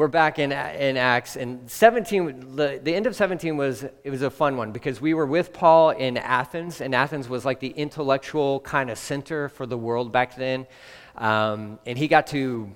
we're back in, in Acts, and 17, the, the end of 17 was, it was a fun one because we were with Paul in Athens, and Athens was like the intellectual kind of center for the world back then. Um, and he got to,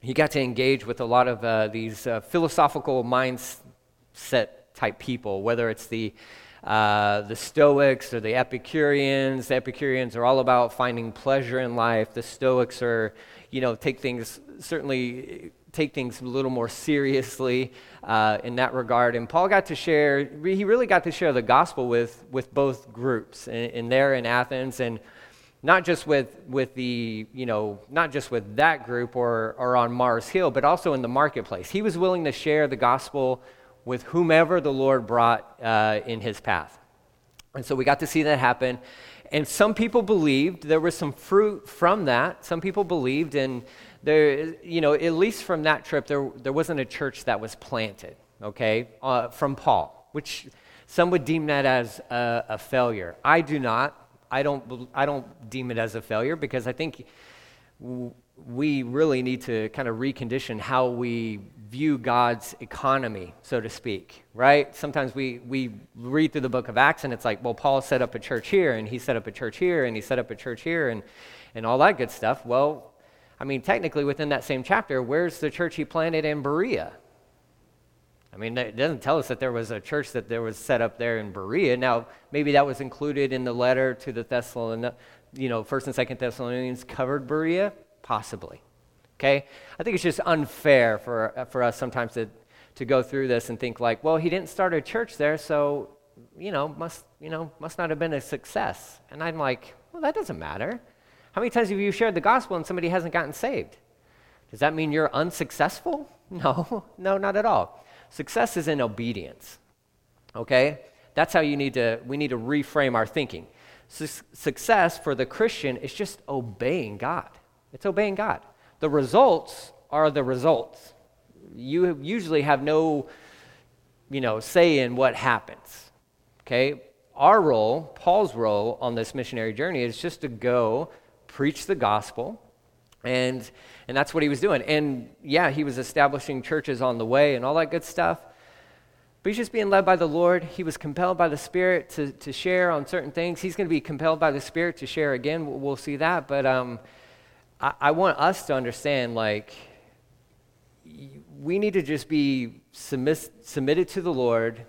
he got to engage with a lot of uh, these uh, philosophical mindset type people, whether it's the, uh, the Stoics or the Epicureans. The Epicureans are all about finding pleasure in life. The Stoics are, you know, take things certainly take things a little more seriously uh, in that regard. And Paul got to share, he really got to share the gospel with, with both groups in, in there in Athens and not just with, with the, you know, not just with that group or, or on Mars Hill, but also in the marketplace. He was willing to share the gospel with whomever the Lord brought uh, in his path. And so we got to see that happen. And some people believed there was some fruit from that. Some people believed, and there, you know, at least from that trip, there, there wasn't a church that was planted, okay, uh, from Paul, which some would deem that as a, a failure. I do not. I don't, I don't deem it as a failure because I think we really need to kind of recondition how we view God's economy, so to speak, right? Sometimes we, we read through the book of Acts and it's like, well, Paul set up a church here and he set up a church here and he set up a church here and, and all that good stuff. Well, I mean, technically within that same chapter, where's the church he planted in Berea? I mean, it doesn't tell us that there was a church that there was set up there in Berea. Now, maybe that was included in the letter to the Thessalonians, you know, First and Second Thessalonians covered Berea, possibly. Okay, I think it's just unfair for for us sometimes to to go through this and think like, well, he didn't start a church there, so you know, must you know, must not have been a success. And I'm like, well, that doesn't matter. How many times have you shared the gospel and somebody hasn't gotten saved? Does that mean you're unsuccessful? No, no, not at all. Success is in obedience. Okay? That's how you need to, we need to reframe our thinking. Su- success for the Christian is just obeying God. It's obeying God. The results are the results. You usually have no, you know, say in what happens. Okay? Our role, Paul's role on this missionary journey is just to go preach the gospel. And, and that's what he was doing. And yeah, he was establishing churches on the way and all that good stuff. But he's just being led by the Lord. He was compelled by the Spirit to, to share on certain things. He's going to be compelled by the Spirit to share again. We'll, we'll see that. But um, I, I want us to understand like, we need to just be submiss- submitted to the Lord,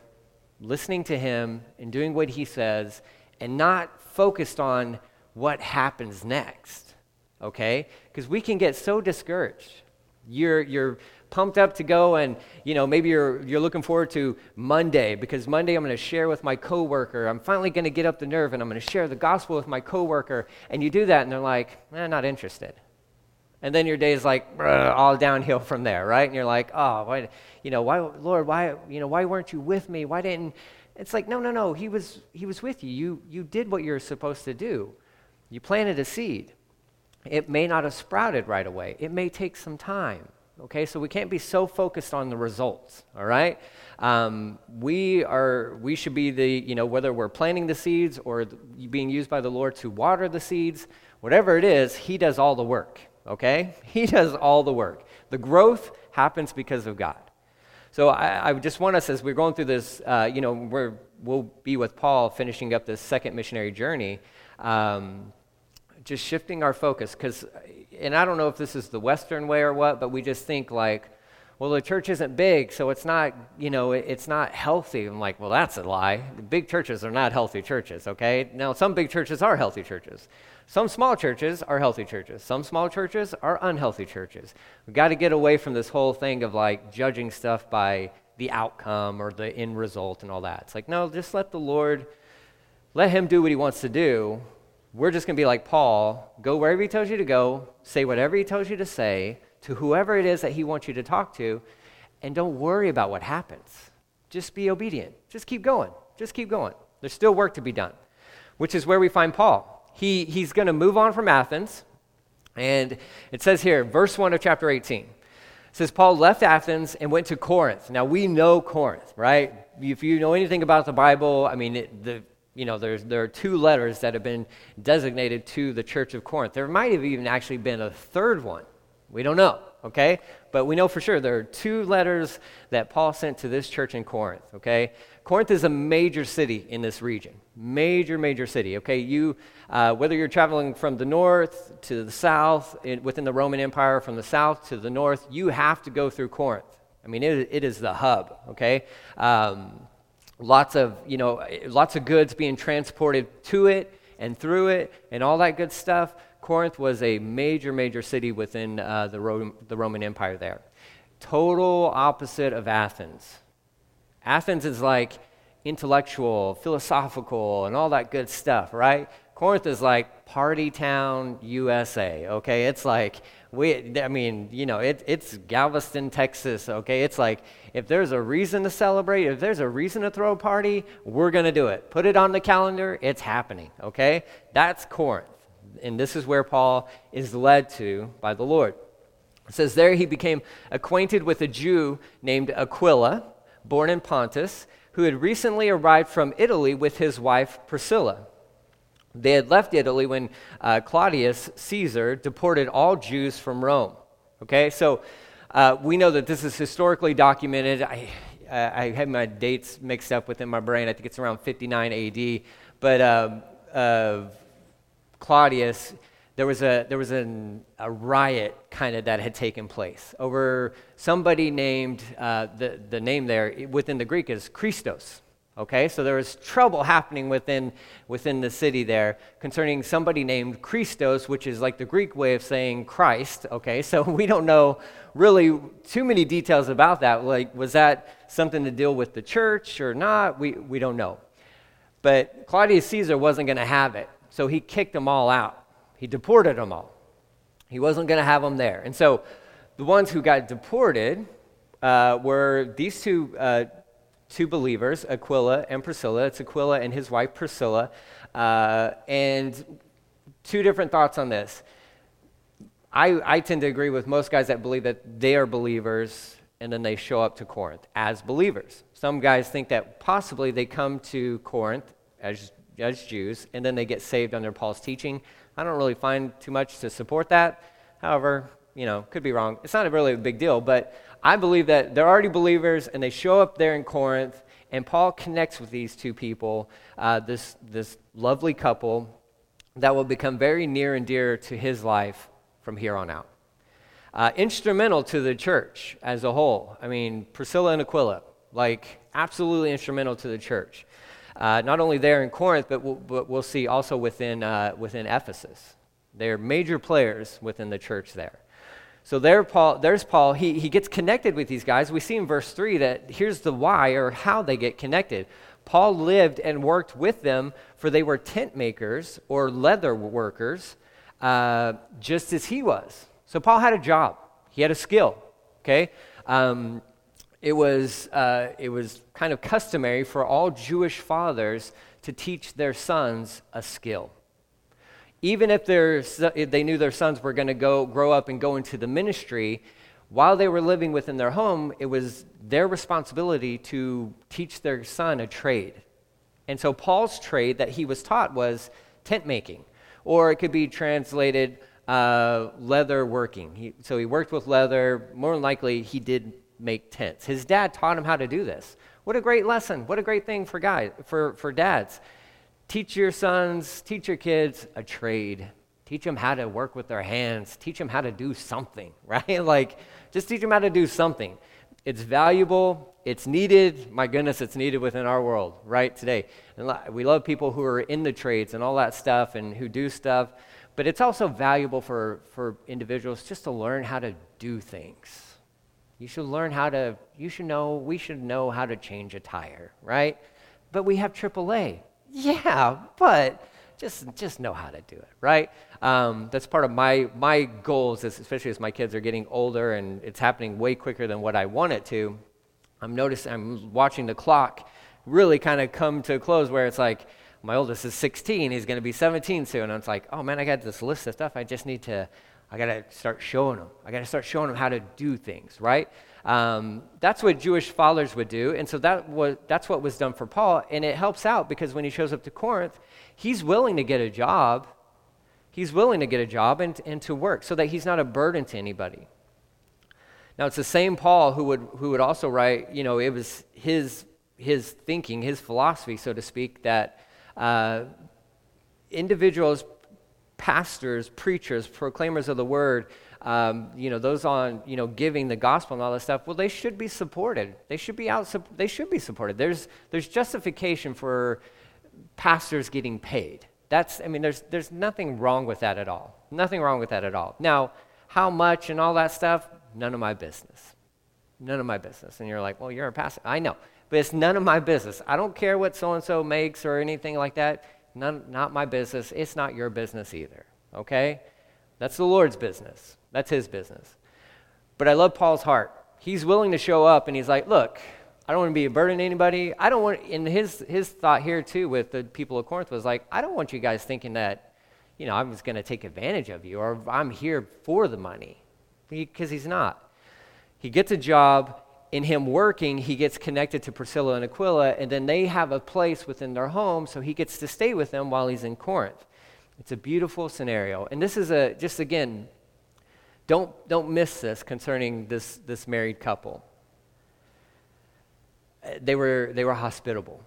listening to Him, and doing what He says, and not focused on what happens next, okay? Because we can get so discouraged. You're, you're pumped up to go and you know maybe you're, you're looking forward to monday because monday i'm going to share with my coworker. I'm finally going to get up the nerve and i'm going to share the gospel with my coworker. And you do that and they're like eh, not interested. And then your day is like all downhill from there right? And you're like oh why you know why lord why you know why weren't you with me? Why didn't it's like no no no he was he was with you. You you did what you're supposed to do you planted a seed. It may not have sprouted right away. It may take some time. Okay, so we can't be so focused on the results. All right, um, we are. We should be the you know whether we're planting the seeds or being used by the Lord to water the seeds, whatever it is, He does all the work. Okay, He does all the work. The growth happens because of God. So I, I just want us as we're going through this. Uh, you know, we're we'll be with Paul finishing up this second missionary journey um, just shifting our focus because and i don't know if this is the western way or what but we just think like well the church isn't big so it's not you know it's not healthy. I'm like well that's a lie. Big churches are not healthy churches okay? Now some big churches are healthy churches. Some small churches are healthy churches. Some small churches are unhealthy churches. We've got to get away from this whole thing of like judging stuff by the outcome or the end result and all that. It's like no just let the lord let him do what he wants to do. We're just going to be like Paul go wherever he tells you to go, say whatever he tells you to say to whoever it is that he wants you to talk to, and don't worry about what happens. Just be obedient. Just keep going. Just keep going. There's still work to be done, which is where we find Paul. He, he's going to move on from Athens, and it says here, verse 1 of chapter 18. Says, Paul left Athens and went to Corinth. Now, we know Corinth, right? If you know anything about the Bible, I mean, it, the you know, there's, there are two letters that have been designated to the church of Corinth. There might have even actually been a third one. We don't know, okay? But we know for sure there are two letters that Paul sent to this church in Corinth, okay? Corinth is a major city in this region. Major, major city, okay? You, uh, whether you're traveling from the north to the south in, within the Roman Empire, from the south to the north, you have to go through Corinth. I mean, it, it is the hub, okay? Um, lots of, you know, lots of goods being transported to it and through it and all that good stuff. Corinth was a major, major city within uh, the, Ro- the Roman Empire there. Total opposite of Athens. Athens is like intellectual, philosophical, and all that good stuff, right? Corinth is like party town USA, okay? It's like, we, I mean, you know, it, it's Galveston, Texas, okay? It's like, if there's a reason to celebrate, if there's a reason to throw a party, we're going to do it. Put it on the calendar, it's happening, okay? That's Corinth and this is where Paul is led to by the Lord. It says, There he became acquainted with a Jew named Aquila, born in Pontus, who had recently arrived from Italy with his wife Priscilla. They had left Italy when uh, Claudius Caesar deported all Jews from Rome. Okay, so uh, we know that this is historically documented. I, I had my dates mixed up within my brain. I think it's around 59 AD. But um, uh, Claudius, there was a, there was an, a riot kind of that had taken place over somebody named, uh, the, the name there within the Greek is Christos. Okay, so there was trouble happening within, within the city there concerning somebody named Christos, which is like the Greek way of saying Christ. Okay, so we don't know really too many details about that. Like, was that something to deal with the church or not? We, we don't know. But Claudius Caesar wasn't going to have it. So he kicked them all out. He deported them all. He wasn't going to have them there. And so the ones who got deported uh, were these two, uh, two believers, Aquila and Priscilla. It's Aquila and his wife Priscilla. Uh, and two different thoughts on this. I, I tend to agree with most guys that believe that they are believers and then they show up to Corinth as believers. Some guys think that possibly they come to Corinth as as Jews, and then they get saved under Paul's teaching. I don't really find too much to support that. However, you know, could be wrong. It's not really a big deal, but I believe that they're already believers and they show up there in Corinth, and Paul connects with these two people, uh, this, this lovely couple that will become very near and dear to his life from here on out. Uh, instrumental to the church as a whole. I mean, Priscilla and Aquila, like absolutely instrumental to the church uh, not only there in Corinth, but we'll, but we'll see also within, uh, within Ephesus. They're major players within the church there. So there, Paul, there's Paul. He, he gets connected with these guys. We see in verse 3 that here's the why or how they get connected. Paul lived and worked with them, for they were tent makers or leather workers, uh, just as he was. So Paul had a job, he had a skill, okay? Um, it was, uh, it was kind of customary for all Jewish fathers to teach their sons a skill. Even if, if they knew their sons were going to go grow up and go into the ministry, while they were living within their home, it was their responsibility to teach their son a trade. And so Paul's trade that he was taught was tent making, or it could be translated uh, leather working. He, so he worked with leather. More than likely, he did make tents. His dad taught him how to do this. What a great lesson. What a great thing for guys, for, for dads. Teach your sons, teach your kids a trade. Teach them how to work with their hands. Teach them how to do something, right? like, just teach them how to do something. It's valuable. It's needed. My goodness, it's needed within our world right today. And we love people who are in the trades and all that stuff and who do stuff. But it's also valuable for, for individuals just to learn how to do things you should learn how to, you should know, we should know how to change a tire, right? But we have AAA. Yeah, but just, just know how to do it, right? Um, that's part of my, my goals, especially as my kids are getting older and it's happening way quicker than what I want it to. I'm noticing, I'm watching the clock really kind of come to a close where it's like, my oldest is 16, he's going to be 17 soon. And it's like, oh man, I got this list of stuff I just need to I got to start showing them. I got to start showing them how to do things, right? Um, that's what Jewish fathers would do. And so that was, that's what was done for Paul. And it helps out because when he shows up to Corinth, he's willing to get a job. He's willing to get a job and, and to work so that he's not a burden to anybody. Now, it's the same Paul who would, who would also write, you know, it was his, his thinking, his philosophy, so to speak, that uh, individuals, pastors, preachers, proclaimers of the word, um, you know, those on, you know, giving the gospel and all that stuff, well, they should be supported. They should be out, they should be supported. There's, there's justification for pastors getting paid. That's, I mean, there's, there's nothing wrong with that at all. Nothing wrong with that at all. Now, how much and all that stuff, none of my business. None of my business. And you're like, well, you're a pastor. I know, but it's none of my business. I don't care what so and so makes or anything like that. None, not my business. It's not your business either. Okay? That's the Lord's business. That's his business. But I love Paul's heart. He's willing to show up and he's like, look, I don't want to be a burden to anybody. I don't want, and his, his thought here too with the people of Corinth was like, I don't want you guys thinking that, you know, I was going to take advantage of you or I'm here for the money. Because he's not. He gets a job. In him working, he gets connected to Priscilla and Aquila, and then they have a place within their home, so he gets to stay with them while he's in Corinth. It's a beautiful scenario. And this is a, just again, don't, don't miss this concerning this, this married couple uh, they were, they were hospitable.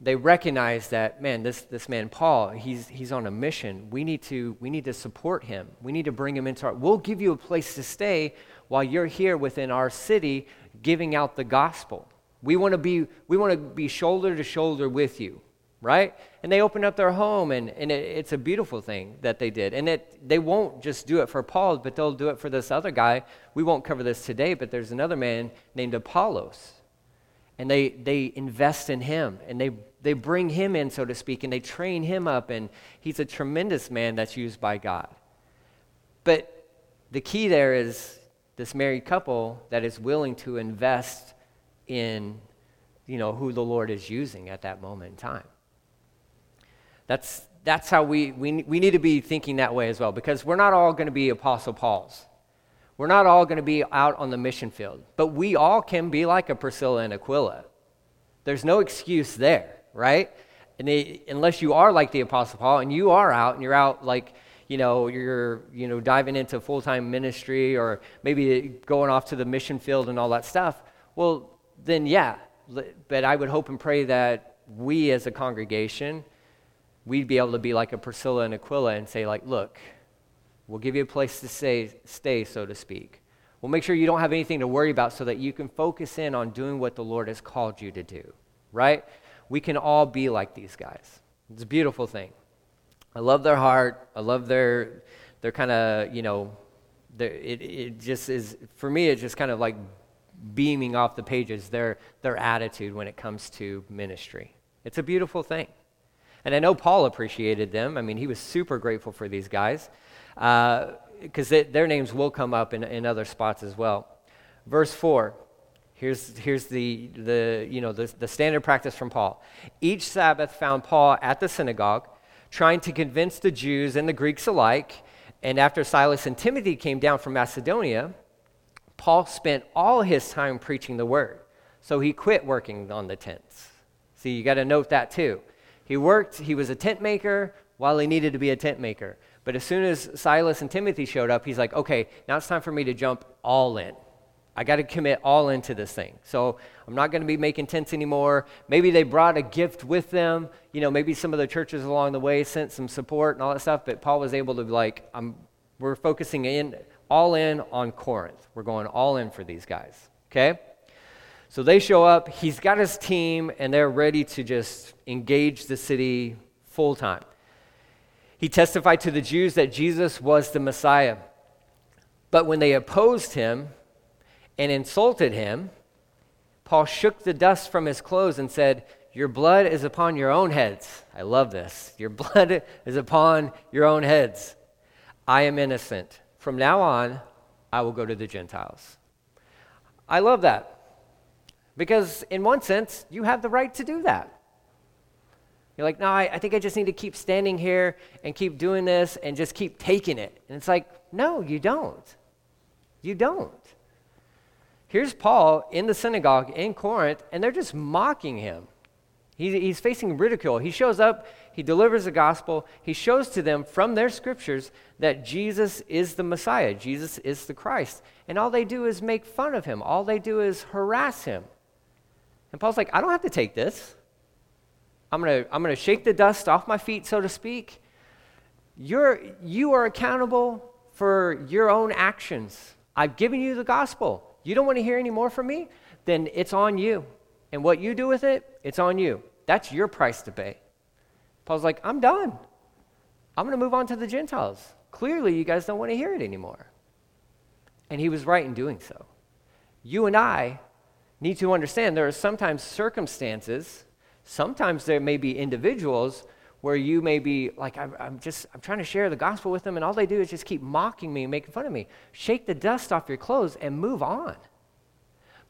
They recognized that, man, this, this man, Paul, he's, he's on a mission. We need, to, we need to support him. We need to bring him into our, we'll give you a place to stay while you're here within our city giving out the gospel. We want to be, we want to be shoulder to shoulder with you, right? And they opened up their home, and, and it, it's a beautiful thing that they did. And it, they won't just do it for Paul, but they'll do it for this other guy. We won't cover this today, but there's another man named Apollos and they, they invest in him and they, they bring him in, so to speak, and they train him up, and he's a tremendous man that's used by God. But the key there is this married couple that is willing to invest in you know who the Lord is using at that moment in time. That's that's how we, we, we need to be thinking that way as well, because we're not all going to be Apostle Paul's. We're not all going to be out on the mission field, but we all can be like a Priscilla and Aquila. There's no excuse there, right? And they, unless you are like the Apostle Paul and you are out and you're out like, you know, you're, you know, diving into full time ministry or maybe going off to the mission field and all that stuff, well, then yeah. But I would hope and pray that we as a congregation, we'd be able to be like a Priscilla and Aquila and say, like, look, We'll give you a place to stay, stay, so to speak. We'll make sure you don't have anything to worry about so that you can focus in on doing what the Lord has called you to do, right? We can all be like these guys. It's a beautiful thing. I love their heart. I love their, their kind of, you know, it, it just is, for me, it's just kind of like beaming off the pages, their, their attitude when it comes to ministry. It's a beautiful thing. And I know Paul appreciated them. I mean, he was super grateful for these guys because uh, their names will come up in, in other spots as well. Verse 4. Here's, here's the, the, you know, the, the standard practice from Paul. Each Sabbath found Paul at the synagogue, trying to convince the Jews and the Greeks alike. And after Silas and Timothy came down from Macedonia, Paul spent all his time preaching the word. So he quit working on the tents. See, you got to note that too. He worked, he was a tent maker while he needed to be a tent maker. But as soon as Silas and Timothy showed up, he's like, okay, now it's time for me to jump all in. I got to commit all into this thing. So I'm not going to be making tents anymore. Maybe they brought a gift with them. You know, maybe some of the churches along the way sent some support and all that stuff. But Paul was able to be like, I'm, we're focusing in all in on Corinth. We're going all in for these guys. Okay? So they show up. He's got his team, and they're ready to just engage the city full time. He testified to the Jews that Jesus was the Messiah. But when they opposed him and insulted him, Paul shook the dust from his clothes and said, Your blood is upon your own heads. I love this. Your blood is upon your own heads. I am innocent. From now on, I will go to the Gentiles. I love that. Because, in one sense, you have the right to do that. You're like, no, I, I, think I just need to keep standing here and keep doing this and just keep taking it. And it's like, no, you don't. You don't. Here's Paul in the synagogue in Corinth, and they're just mocking him. He, he's facing ridicule. He shows up, he delivers the gospel, he shows to them from their scriptures that Jesus is the Messiah, Jesus is the Christ. And all they do is make fun of him, all they do is harass him. And Paul's like, I don't have to take this. I'm going to I'm going to shake the dust off my feet, so to speak. You're, you are accountable for your own actions. I've given you the gospel. You don't want to hear any more from me? Then it's on you. And what you do with it, it's on you. That's your price to pay. Paul's like, I'm done. I'm going to move on to the Gentiles. Clearly, you guys don't want to hear it anymore. And he was right in doing so. You and I need to understand there are sometimes circumstances, sometimes there may be individuals where you may be like, I'm, I'm, just, I'm trying to share the gospel with them, and all they do is just keep mocking me and making fun of me. Shake the dust off your clothes and move on.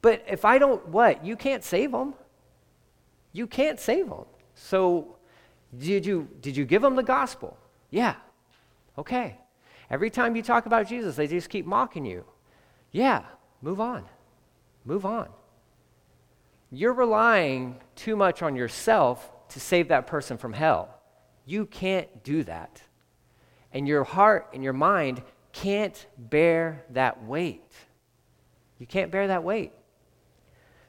But if I don't, what? You can't save them. You can't save them. So, did you, did you give them the gospel? Yeah. Okay. Every time you talk about Jesus, they just keep mocking you. Yeah. Move on. Move on. You're relying too much on yourself to save that person from hell. You can't do that. And your heart and your mind can't bear that weight. You can't bear that weight.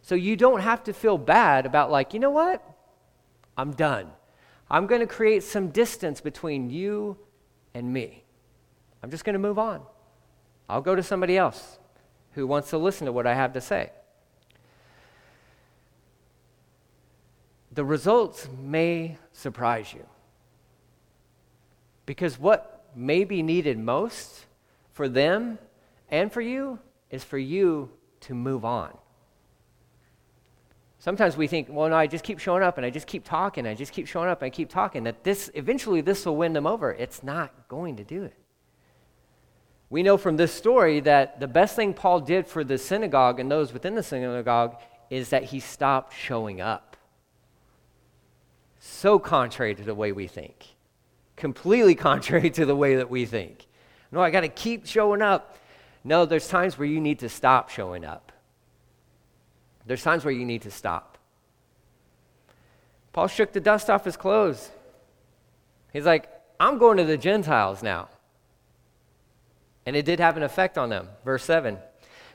So you don't have to feel bad about, like, you know what? I'm done. I'm going to create some distance between you and me. I'm just going to move on. I'll go to somebody else who wants to listen to what I have to say. The results may surprise you. Because what may be needed most for them and for you is for you to move on. Sometimes we think, well, no, I just keep showing up and I just keep talking, I just keep showing up and I keep talking, that this eventually this will win them over. It's not going to do it. We know from this story that the best thing Paul did for the synagogue and those within the synagogue is that he stopped showing up. So contrary to the way we think. Completely contrary to the way that we think. No, I got to keep showing up. No, there's times where you need to stop showing up. There's times where you need to stop. Paul shook the dust off his clothes. He's like, I'm going to the Gentiles now. And it did have an effect on them. Verse 7.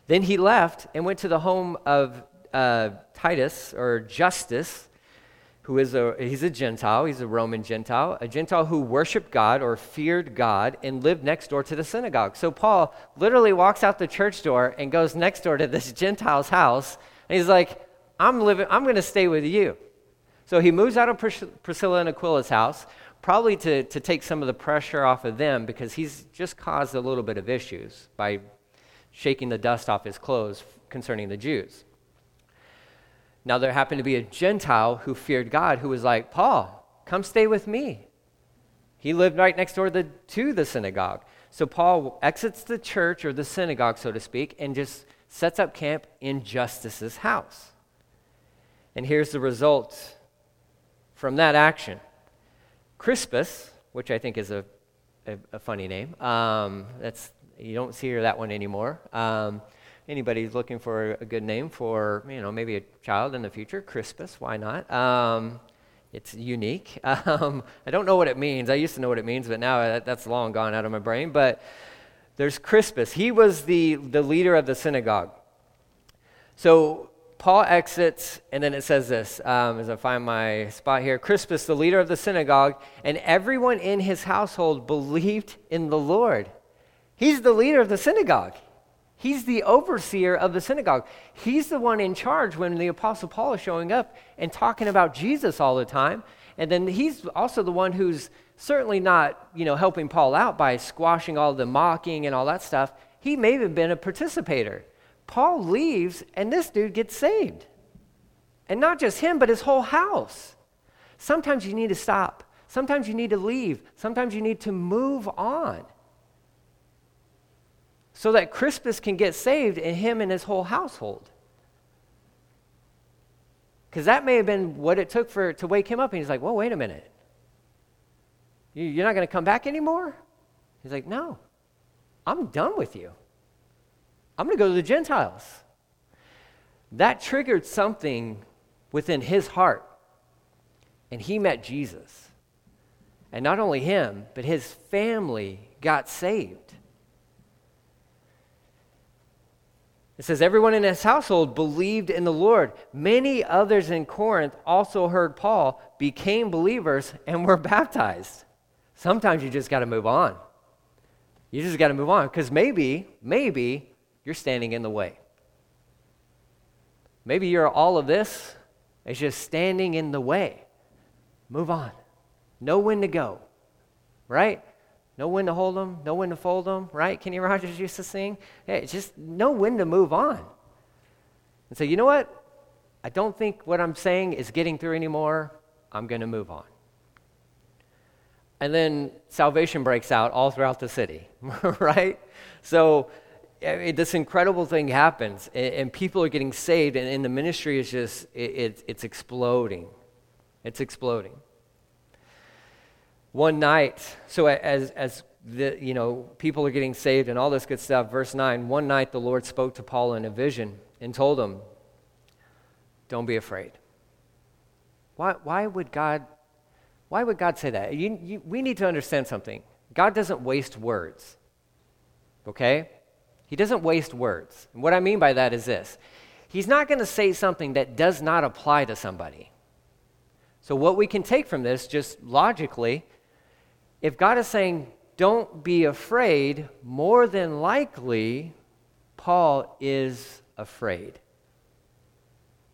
Then he left and went to the home of uh, Titus or Justus who is a he's a Gentile, he's a Roman Gentile, a Gentile who worshiped God or feared God and lived next door to the synagogue. So Paul literally walks out the church door and goes next door to this Gentile's house, and he's like, "I'm living, I'm going to stay with you." So he moves out of Pris- Priscilla and Aquila's house, probably to, to take some of the pressure off of them because he's just caused a little bit of issues by shaking the dust off his clothes concerning the Jews. Now, there happened to be a Gentile who feared God who was like, Paul, come stay with me. He lived right next door to the, to the synagogue. So Paul exits the church or the synagogue, so to speak, and just sets up camp in Justus's house. And here's the result from that action Crispus, which I think is a, a, a funny name, um, that's, you don't see that one anymore. Um, anybody's looking for a good name for, you know, maybe a child in the future, Crispus, why not? Um, it's unique. Um, I don't know what it means. I used to know what it means, but now that, that's long gone out of my brain. But there's Crispus. He was the, the leader of the synagogue. So Paul exits, and then it says this um, as I find my spot here Crispus, the leader of the synagogue, and everyone in his household believed in the Lord. He's the leader of the synagogue. He's the overseer of the synagogue. He's the one in charge when the Apostle Paul is showing up and talking about Jesus all the time. And then he's also the one who's certainly not, you know, helping Paul out by squashing all the mocking and all that stuff. He may have been a participator. Paul leaves, and this dude gets saved. And not just him, but his whole house. Sometimes you need to stop. Sometimes you need to leave. Sometimes you need to move on so that Crispus can get saved and him and his whole household. Because that may have been what it took for to wake him up. And he's like, well, wait a minute. You're not going to come back anymore? He's like, no, I'm done with you. I'm going to go to the Gentiles. That triggered something within his heart. And he met Jesus. And not only him, but his family got saved. It says, Everyone in his household believed in the Lord. Many others in Corinth also heard Paul, became believers, and were baptized. Sometimes you just got to move on. You just got to move on because maybe, maybe you're standing in the way. Maybe you're all of this, it's just standing in the way. Move on. Know when to go, right? Know when to hold them, know when to fold them, right? Kenny Rogers used to sing. Hey, just know when to move on. And say, you know what? I don't think what I'm saying is getting through anymore. I'm going to move on. And then salvation breaks out all throughout the city, right? So I mean, this incredible thing happens, and, and, people are getting saved, and, and the ministry is just, it, it, it's exploding. It's exploding. One night, so as, as the, you know, people are getting saved and all this good stuff, verse 9, one night the Lord spoke to Paul in a vision and told him, Don't be afraid. Why, why would God why would God say that? You, you, we need to understand something. God doesn't waste words. Okay? He doesn't waste words. And what I mean by that is this He's not going to say something that does not apply to somebody. So, what we can take from this, just logically, if God is saying, don't be afraid, more than likely, Paul is afraid.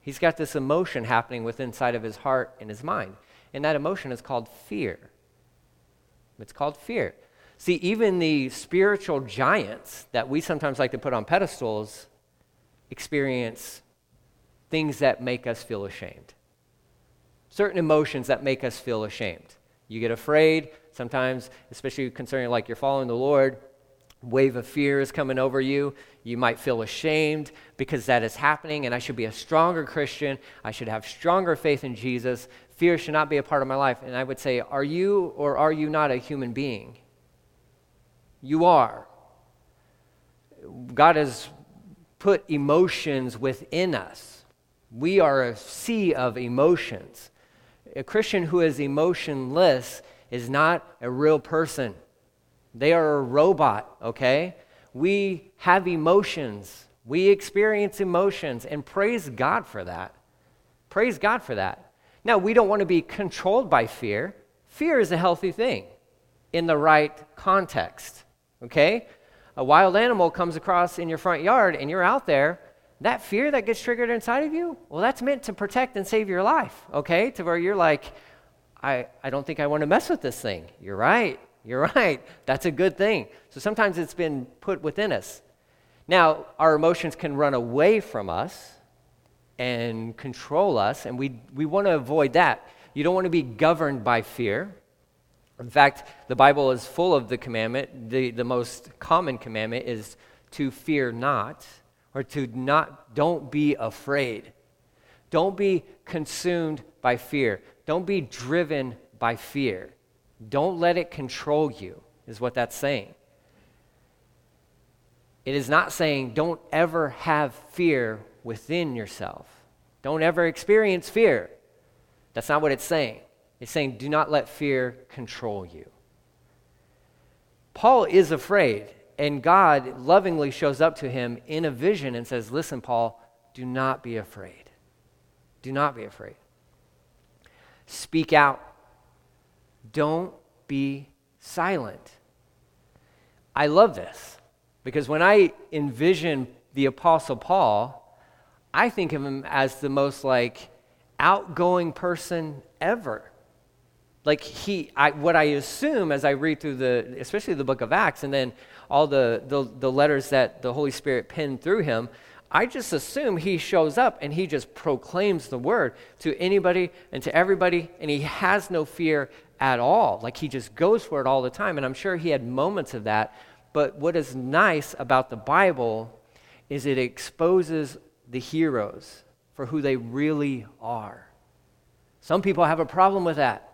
He's got this emotion happening within inside of his heart and his mind. And that emotion is called fear. It's called fear. See, even the spiritual giants that we sometimes like to put on pedestals experience things that make us feel ashamed. Certain emotions that make us feel ashamed. You get afraid, sometimes, especially concerning like you're following the Lord, wave of fear is coming over you. You might feel ashamed because that is happening, and I should be a stronger Christian. I should have stronger faith in Jesus. Fear should not be a part of my life. And I would say, Are you or are you not a human being? You are. God has put emotions within us. We are a sea of emotions. A Christian who is emotionless is not a real person. They are a robot, okay? We have emotions. We experience emotions, and praise God for that. Praise God for that. Now, we don't want to be controlled by fear. Fear is a healthy thing in the right context okay? A wild animal comes across in your front yard and you're out there, that fear that gets triggered inside of you, well, that's meant to protect and save your life, okay? To where you're like, I, I don't think I want to mess with this thing. You're right. You're right. That's a good thing. So sometimes it's been put within us. Now, our emotions can run away from us and control us, and we, we want to avoid that. You don't want to be governed by fear. In fact, the Bible is full of the commandment. The, the most common commandment is to fear not, or to not, don't be afraid. Don't be consumed by fear. Don't be driven by fear. Don't let it control you, is what that's saying. It is not saying don't ever have fear within yourself. Don't ever experience fear. That's not what it's saying. It's saying, do not let fear control you. Paul is afraid, and God lovingly shows up to him in a vision and says, Listen, Paul, do not be afraid. Do not be afraid. Speak out. Don't be silent. I love this because when I envision the Apostle Paul, I think of him as the most like outgoing person ever like he I, what i assume as i read through the especially the book of acts and then all the, the, the letters that the holy spirit penned through him i just assume he shows up and he just proclaims the word to anybody and to everybody and he has no fear at all. Like he just goes for it all the time and i'm sure he had moments of that. But what is nice about the bible is it exposes the heroes for who they really are. Some people have a problem with that.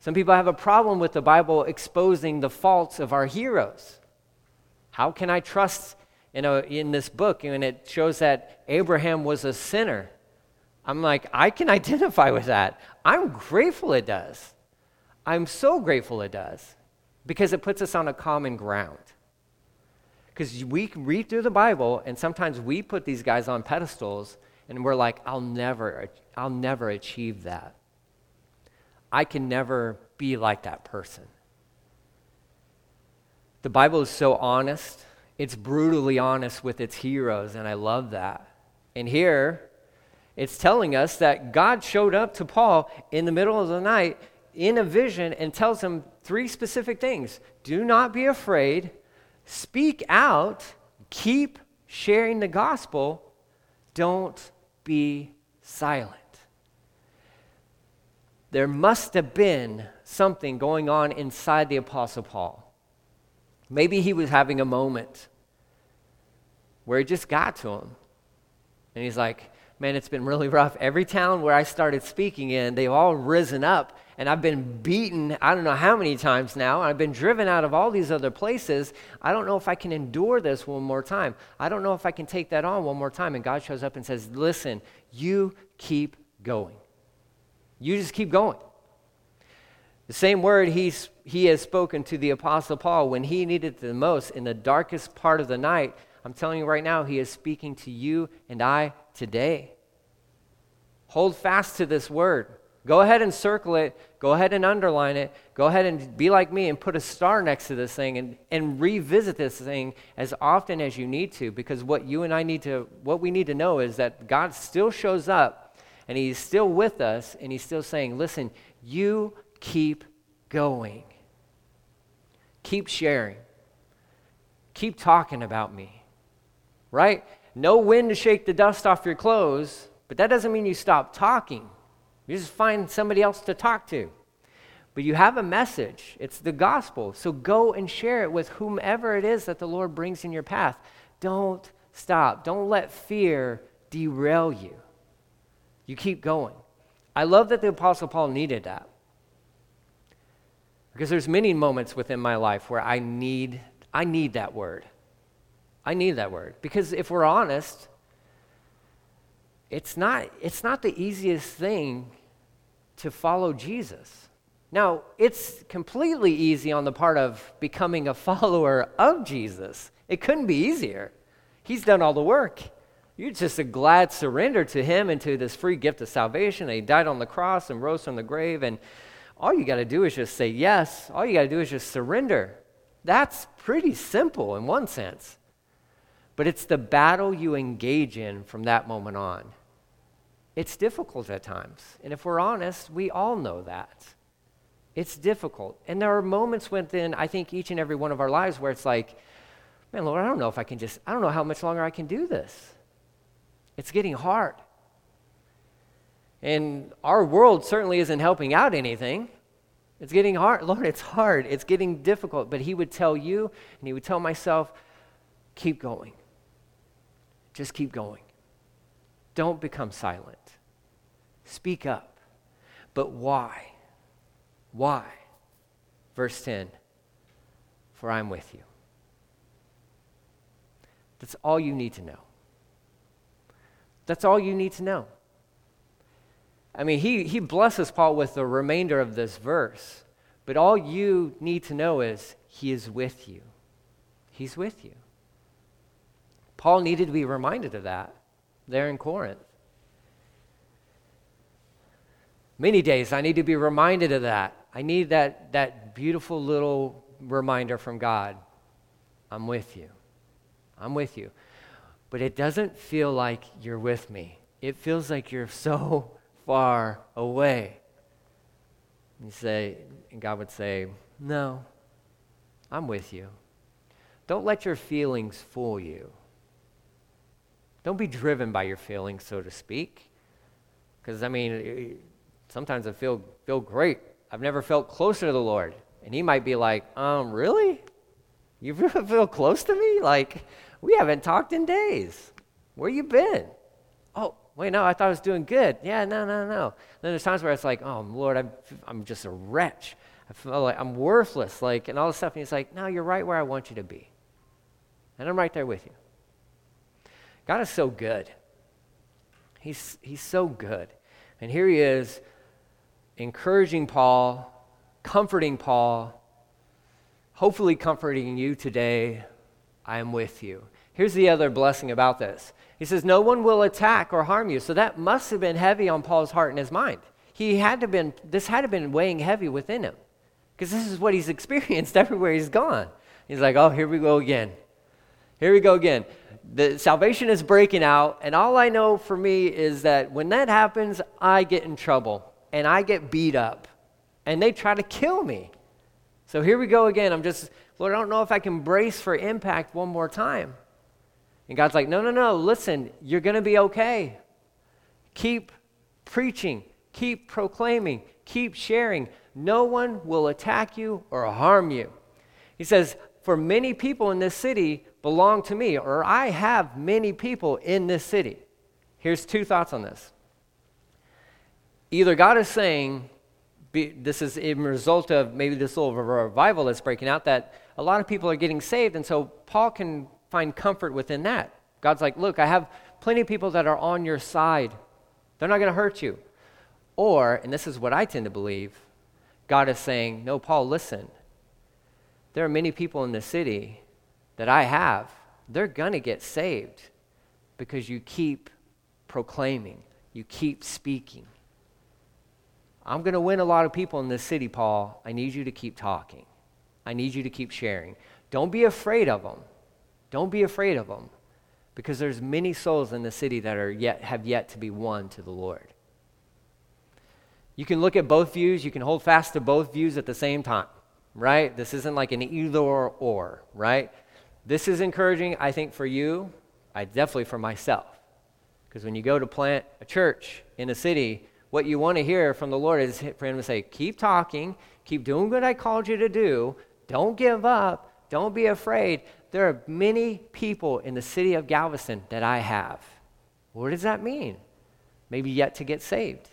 Some people have a problem with the Bible exposing the faults of our heroes. How can I trust in, a, in this book and it shows that Abraham was a sinner? I'm like, I can identify with that. I'm grateful it does. I'm so grateful it does because it puts us on a common ground. Because we read through the Bible, and sometimes we put these guys on pedestals, and we're like, I'll never, I'll never achieve that. I can never be like that person. The Bible is so honest. It's brutally honest with its heroes, and I love that. And here, it's telling us that God showed up to Paul in the middle of the night in a vision and tells him three specific things do not be afraid, speak out, keep sharing the gospel, don't be silent. There must have been something going on inside the Apostle Paul. Maybe he was having a moment where it just got to him. And he's like, man, it's been really rough. Every town where I started speaking in, they've all risen up, and I've been beaten, I don't know how many times now. I've been driven out of all these other places. I don't know if I can endure this one more time. I don't know if I can take that on one more time. And God shows up and says, listen, you keep going. You just keep going. The same word he's, he has spoken to the Apostle Paul when he needed the most in the darkest part of the night. I'm telling you right now, he is speaking to you and I today. Hold fast to this word. Go ahead and circle it. Go ahead and underline it. Go ahead and be like me and put a star next to this thing and, and revisit this thing as often as you need to because what you and I need to, what we need to know is that God still shows up and He's still with us and He's still saying, listen, you keep going. Keep sharing. Keep talking about me. Right? No wind to shake the dust off your clothes, but that doesn't mean you stop talking. You just find somebody else to talk to. But you have a message, it's the gospel. So go and share it with whomever it is that the Lord brings in your path. Don't stop. Don't let fear derail you. You keep going. I love that the Apostle Paul needed that. Because there's many moments within my life where I need, I need that word. I need that word. Because if we're honest, it's not, it's not the easiest thing to follow Jesus. Now, it's completely easy on the part of becoming a follower of Jesus. It couldn't be easier. He's done all the work. You're just a glad surrender to Him and to this free gift of salvation. He died on the cross and rose from the grave. And all you got to do is just say yes. All you got to do is just surrender. That's pretty simple in one sense. But it's the battle you engage in from that moment on. It's difficult at times. And if we're honest, we all know that. It's difficult. And there are moments within, I think, each and every one of our lives where it's like, man, Lord, I don't know if I can just, I don't know how much longer I can do this. It's getting hard. And our world certainly isn't helping out anything. It's getting hard. Lord, it's hard. It's getting difficult. But He would tell you, and He would tell myself, keep going. Just keep going. Don't become silent. Speak up. But why? Why? Verse 10 For I'm with you. That's all you need to know. That's all you need to know. I mean, he, he blesses Paul with the remainder of this verse, but all you need to know is he is with you. He's with you. Paul needed to be reminded of that there in Corinth. Many days I need to be reminded of that. I need that, that beautiful little reminder from God I'm with you. I'm with you. But it doesn't feel like you're with me, it feels like you're so far away. You say, and God would say, No, I'm with you. Don't let your feelings fool you. Don't be driven by your feelings, so to speak. Because, I mean, sometimes I feel, feel great. I've never felt closer to the Lord. And He might be like, um, really? You feel close to me? Like, we haven't talked in days. Where you been? Oh, wait, no, I thought I was doing good. Yeah, no, no, no. Then there's times where it's like, oh, Lord, I'm, I'm just a wretch. I feel like I'm worthless, like, and all this stuff. And He's like, no, you're right where I want you to be. And I'm right there with you. God is so good. He's, he's so good. And here he is encouraging Paul comforting Paul, hopefully comforting you today. I am with you. Here's the other blessing about this. He says, No one will attack or harm you. So that must have been heavy on Paul's heart and his mind. He had to been, this had to been weighing heavy within him. Because this is what he's experienced everywhere he's gone. He's like, oh, here we go again. Here we go again. The salvation is breaking out, and all I know for me is that when that happens, I get in trouble and I get beat up, and they try to kill me. So here we go again. I'm just, Lord, I don't know if I can brace for impact one more time. And God's like, no, no, no, listen, you're going to be okay. Keep preaching, keep proclaiming, keep sharing. No one will attack you or harm you. He says, For many people in this city belong to me, or I have many people in this city. Here's two thoughts on this. Either God is saying, be, this is a result of maybe this little revival that's breaking out, that a lot of people are getting saved, and so Paul can find comfort within that. God's like, look, I have plenty of people that are on your side. They're not going to hurt you. Or, and this is what I tend to believe, God is saying, No, Paul, listen. There are many people in the city that I have. They're going to get saved because you keep proclaiming, you keep speaking. I'm going to win a lot of people in this city, Paul. I need you to keep talking. I need you to keep sharing. Don't be afraid of them. Don't be afraid of them because there's many souls in the city that are yet have yet to be won to the Lord. You can look at both views, you can hold fast to both views at the same time, right? This isn't like an either or, or right? This is encouraging, I think, for you, I definitely for myself. Because when you go to plant a church in a city, what you want to hear from the Lord is for Him to say, keep talking, keep doing what I called you to do, don't give up, don't be afraid. There are many people in the city of Galveston that I have. What does that mean? Maybe yet to get saved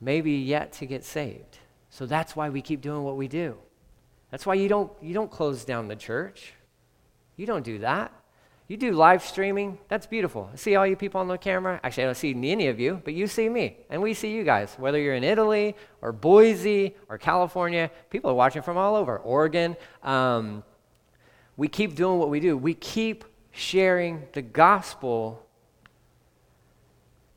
maybe yet to get saved. So that's why we keep doing what we do. That's why you don't, you don't close down the church. You don't do that. You do live streaming. That's beautiful. I see all you people on the camera. Actually, I don't see any of you, but you see me, and we see you guys. Whether you're in Italy or Boise or California, people are watching from all over. Oregon. Um, we keep doing what we do. We keep sharing the gospel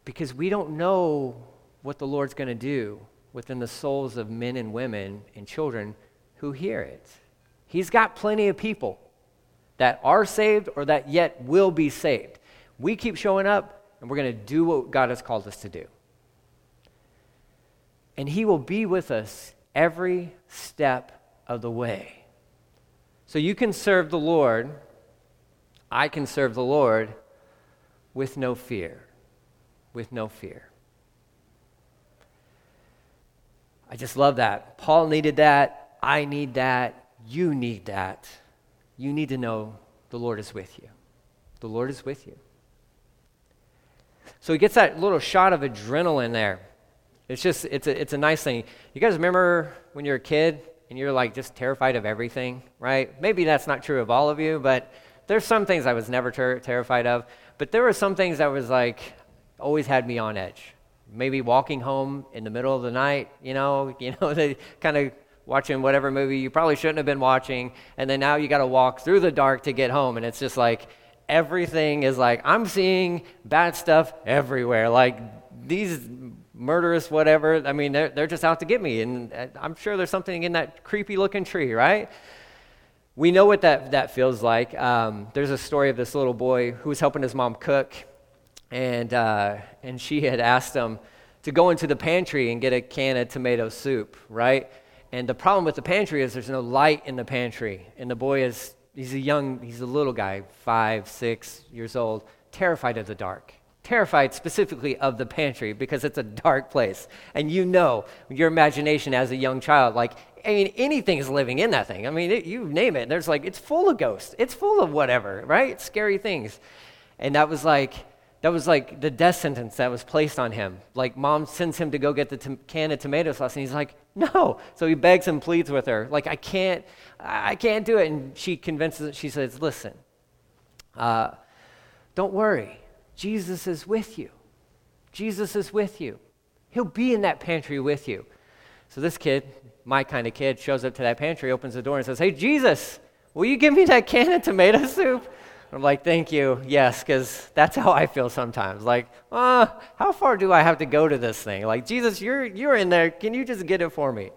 because we don't know what the Lord's going to do within the souls of men and women and children who hear it. He's got plenty of people that are saved or that yet will be saved. We keep showing up and we're going to do what God has called us to do. And He will be with us every step of the way. So you can serve the Lord, I can serve the Lord with no fear. With no fear. I just love that. Paul needed that. I need that. You need that. You need to know the Lord is with you. The Lord is with you. So he gets that little shot of adrenaline there. It's just, it's a, it's a nice thing. You guys remember when you're a kid and you're like just terrified of everything, right? Maybe that's not true of all of you, but there's some things I was never ter- terrified of. But there were some things that was like, always had me on edge maybe walking home in the middle of the night, you know, you know, they kind of watching whatever movie you probably shouldn't have been watching, and then now you got to walk through the dark to get home, and it's just like everything is like I'm seeing bad stuff everywhere, like these murderous whatever. I mean, they're they're just out to get me, and uh, I'm sure there's something in that creepy looking tree, right? We know what that that feels like. Um, there's a story of this little boy who was helping his mom cook and, uh, and she had asked him to go into the pantry and get a can of tomato soup, right? And the problem with the pantry is there's no light in the pantry. And the boy is, he's a young, he's a little guy, five, six years old, terrified of the dark. Terrified specifically of the pantry because it's a dark place. And you know, your imagination as a young child, like, I mean, anything is living in that thing. I mean, it, you name it. There's like, it's full of ghosts. It's full of whatever, right? Scary things. And that was like, that was like the death sentence that was placed on him. Like, mom sends him to go get the can of tomato sauce, and he's like, no. So he begs and pleads with her, like, I can't, I can't do it. And she convinces, him, she says, listen, uh, don't worry. Jesus is with you. Jesus is with you. He'll be in that pantry with you. So this kid, my kind of kid, shows up to that pantry, opens the door, and says, Hey, Jesus, will you give me that can of tomato soup? I'm like, Thank you. Yes, because that's how I feel sometimes. Like, uh, how far do I have to go to this thing? Like, Jesus, you're, you're in there. Can you just get it for me?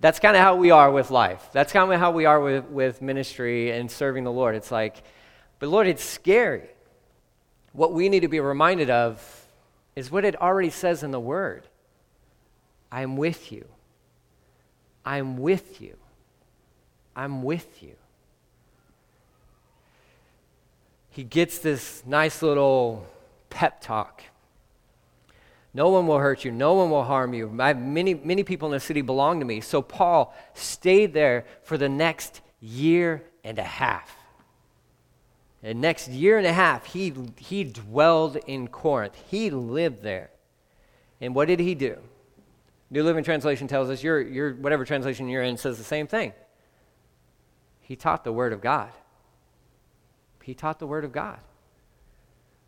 That's kind of how we are with life. That's kind of how we are with, with ministry and serving the Lord. It's like, but Lord, it's scary. What we need to be reminded of is what it already says in the Word I'm with you. I'm with you. I'm with you. He gets this nice little pep talk. No one will hurt you. No one will harm you. My, many, many people in the city belong to me. So Paul stayed there for the next year and a half. The next year and a half, he, he dwelled in Corinth. He lived there. And what did he do? New Living Translation tells us, your, your, whatever translation you're in says the same thing. He taught the Word of God. He taught the Word of God.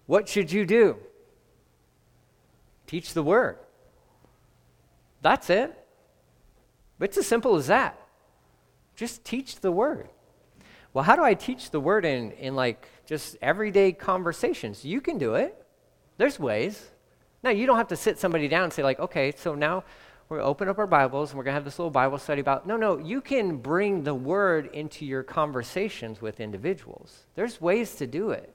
What should you do? Teach the Word. That's it. It's as simple as that. Just teach the Word well, how do I teach the word in, in like just everyday conversations? You can do it. There's ways. Now, you don't have to sit somebody down and say, like, okay, so now we're going to open up our Bibles and we're going to have this little Bible study about. No, no, you can bring the word into your conversations with individuals. There's ways to do it.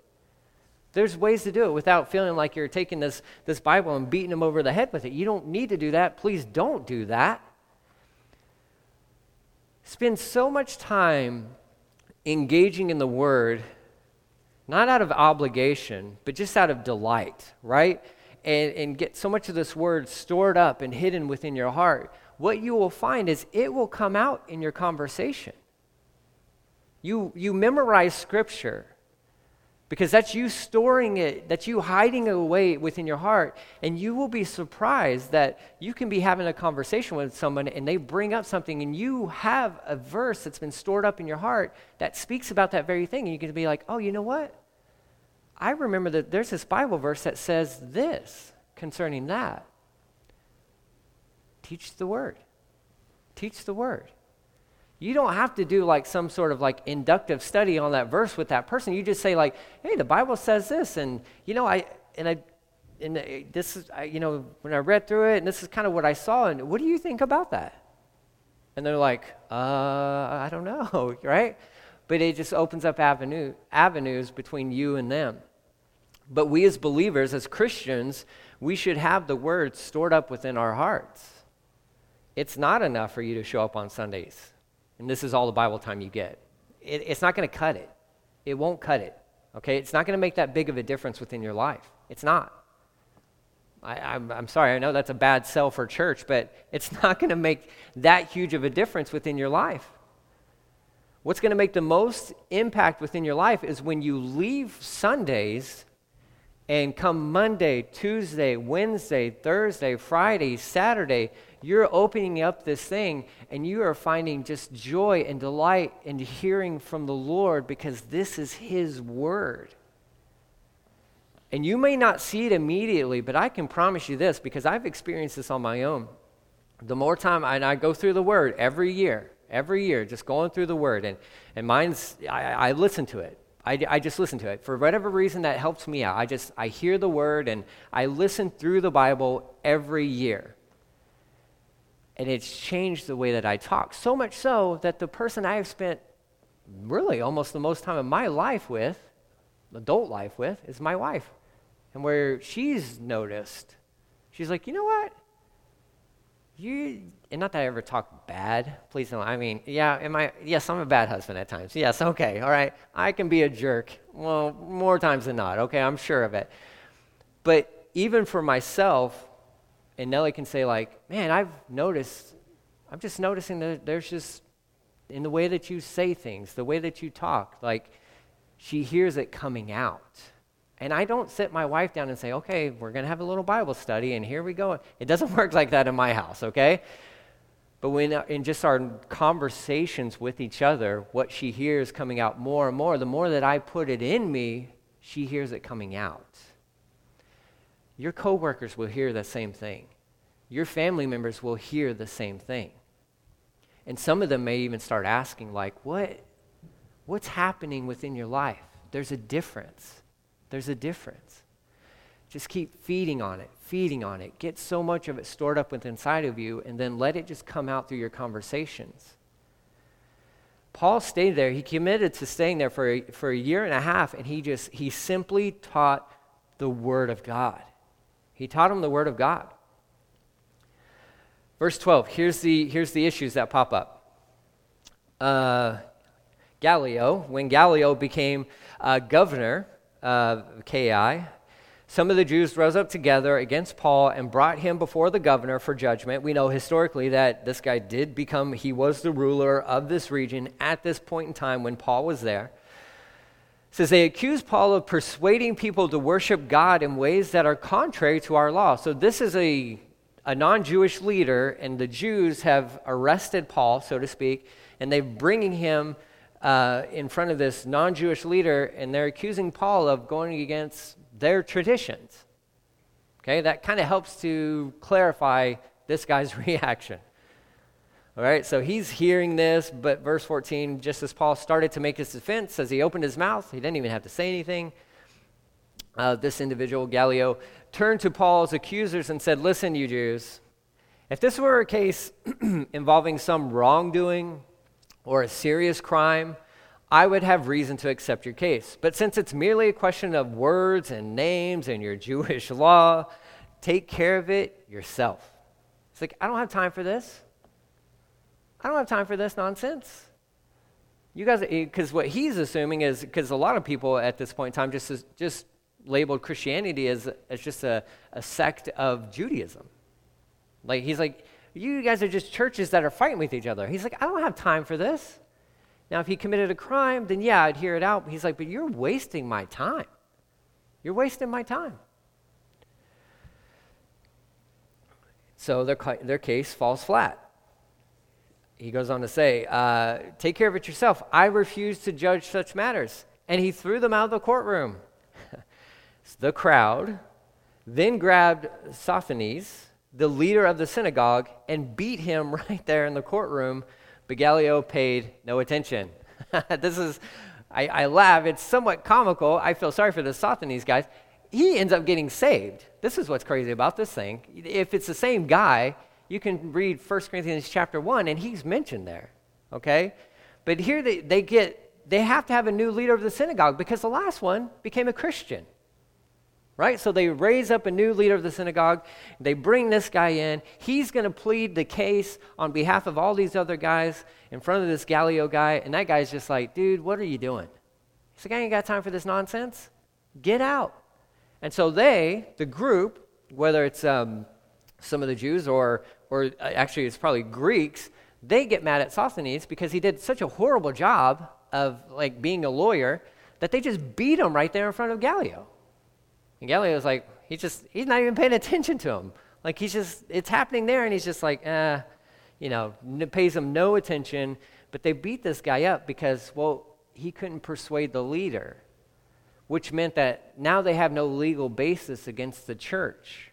There's ways to do it without feeling like you're taking this, this Bible and beating them over the head with it. You don't need to do that. Please don't do that. Spend so much time engaging in the word, not out of obligation, but just out of delight, right? And, and get so much of this word stored up and hidden within your heart, what you will find is it will come out in your conversation. You, you memorize scripture because that's you storing it, that's you hiding it away within your heart. And you will be surprised that you can be having a conversation with someone and they bring up something and you have a verse that's been stored up in your heart that speaks about that very thing. And you can be like, oh, you know what? I remember that there's this Bible verse that says this concerning that. Teach the word. Teach the word. You don't have to do like some sort of like inductive study on that verse with that person. You just say like, "Hey, the Bible says this," and you know, I and I and this is I, you know when I read through it, and this is kind of what I saw. And what do you think about that? And they're like, "Uh, I don't know," right? But it just opens up avenue avenues between you and them. But we as believers, as Christians, we should have the word stored up within our hearts. It's not enough for you to show up on Sundays and this is all the Bible time you get. It, it's not going to cut it. It won't cut it. Okay? It's not going to make that big of a difference within your life. It's not. I, am sorry, I know that's a bad sell for church, but it's not going to make that huge of a difference within your life. What's going to make the most impact within your life is when you leave Sundays and come Monday, Tuesday, Wednesday, Thursday, Friday, Saturday, you're opening up this thing and you are finding just joy and delight in hearing from the Lord because this is His Word. And you may not see it immediately, but I can promise you this because I've experienced this on my own. The more time I, I go through the Word every year, every year, just going through the Word, and, and mine's, I, I listen to it. I, I just listen to it. For whatever reason, that helps me out. I just, I hear the word and I listen through the Bible every year. And it's changed the way that I talk. So much so that the person I have spent really almost the most time of my life with, adult life with, is my wife. And where she's noticed, she's like, you know what? You, and not that I ever talk bad, please don't. I mean, yeah, am I, yes, I'm a bad husband at times. Yes, okay, all right. I can be a jerk. Well, more times than not, okay, I'm sure of it. But even for myself, and Nellie can say, like, man, I've noticed, I'm just noticing that there's just, in the way that you say things, the way that you talk, like, she hears it coming out. And I don't sit my wife down and say, okay, we're going to have a little Bible study, and here we go. It doesn't work like that in my house, okay? But when uh, in just our conversations with each other, what she hears coming out more and more, the more that I put it in me, she hears it coming out. Your coworkers will hear the same thing. your family members will hear the same thing. And some of them may even start asking, like, what, what's happening within your life? There's a difference. There's a difference. Just keep feeding on it, feeding on it. Get so much of it stored up within inside of you, and then let it just come out through your conversations. Paul stayed there. He committed to staying there for a, for a year and a half, and he just, he simply taught the Word of God. He taught him the Word of God. Verse 12, here's the, here's the issues that pop up. Uh, Gallio, when Gallio became uh, governor of Achaia, some of the Jews rose up together against Paul and brought him before the governor for judgment. We know historically that this guy did become, he was the ruler of this region at this point in time when Paul was there. It says they accused Paul of persuading people to worship God in ways that are contrary to our law. So this is a a non Jewish leader, and the Jews have arrested Paul, so to speak, and they're bringing him uh, in front of this non Jewish leader, and they're accusing Paul of going against their traditions. Okay, that kind of helps to clarify this guy's reaction. All right, so he's hearing this, but verse 14, just as Paul started to make his defense, as he opened his mouth, he didn't even have to say anything. Uh, this individual, Gallio, turned to Paul's accusers and said, Listen, you Jews, if this were a case involving some wrongdoing or a serious crime, I would have reason to accept your case. But since it's merely a question of words and names and your Jewish law, take care of it yourself. It's like, I don't have time for this. I don't have time for this nonsense. You guys, eh, because what he's assuming is, because a lot of people at this point in time just, just labeled Christianity as, as just a, a sect of Judaism. Like, he's like, you guys are just churches that are fighting with each other. He's like, I don't have time for this. Now, if he committed a crime, then yeah, I'd hear it out. He's like, but you're wasting my time. You're wasting my time. So their, their case falls flat. He goes on to say, uh, Take care of it yourself. I refuse to judge such matters. And he threw them out of the courtroom the crowd then grabbed Sosthenes, the leader of the synagogue, and beat him right there in the courtroom. But Gallio paid no attention. this is, I, I, laugh. It's somewhat comical. I feel sorry for the Sosthenes guys. He ends up getting saved. This is what's crazy about this thing. If it's the same guy, you can read 1 Corinthians chapter 1, and he's mentioned there. Okay? But here they, they get, they have to have a new leader of the synagogue because the last one became a Christian right? So they raise up a new leader of the synagogue. They bring this guy in. He's going to plead the case on behalf of all these other guys in front of this Gallio guy. And that guy's just like, dude, what are you doing? He's like, I ain't got time for this nonsense. Get out. And so they, the group, whether it's um, some of the Jews or, or uh, actually it's probably Greeks, they get mad at Sosthenes because he did such a horrible job of like being a lawyer that they just beat him right there in front of Gallio. And Gallio's like, he just, he's not even paying attention to him. Like he's just, it's happening there, and he's just like, eh, you know, pays him no attention. But they beat this guy up because, well, he couldn't persuade the leader, which meant that now they have no legal basis against the church.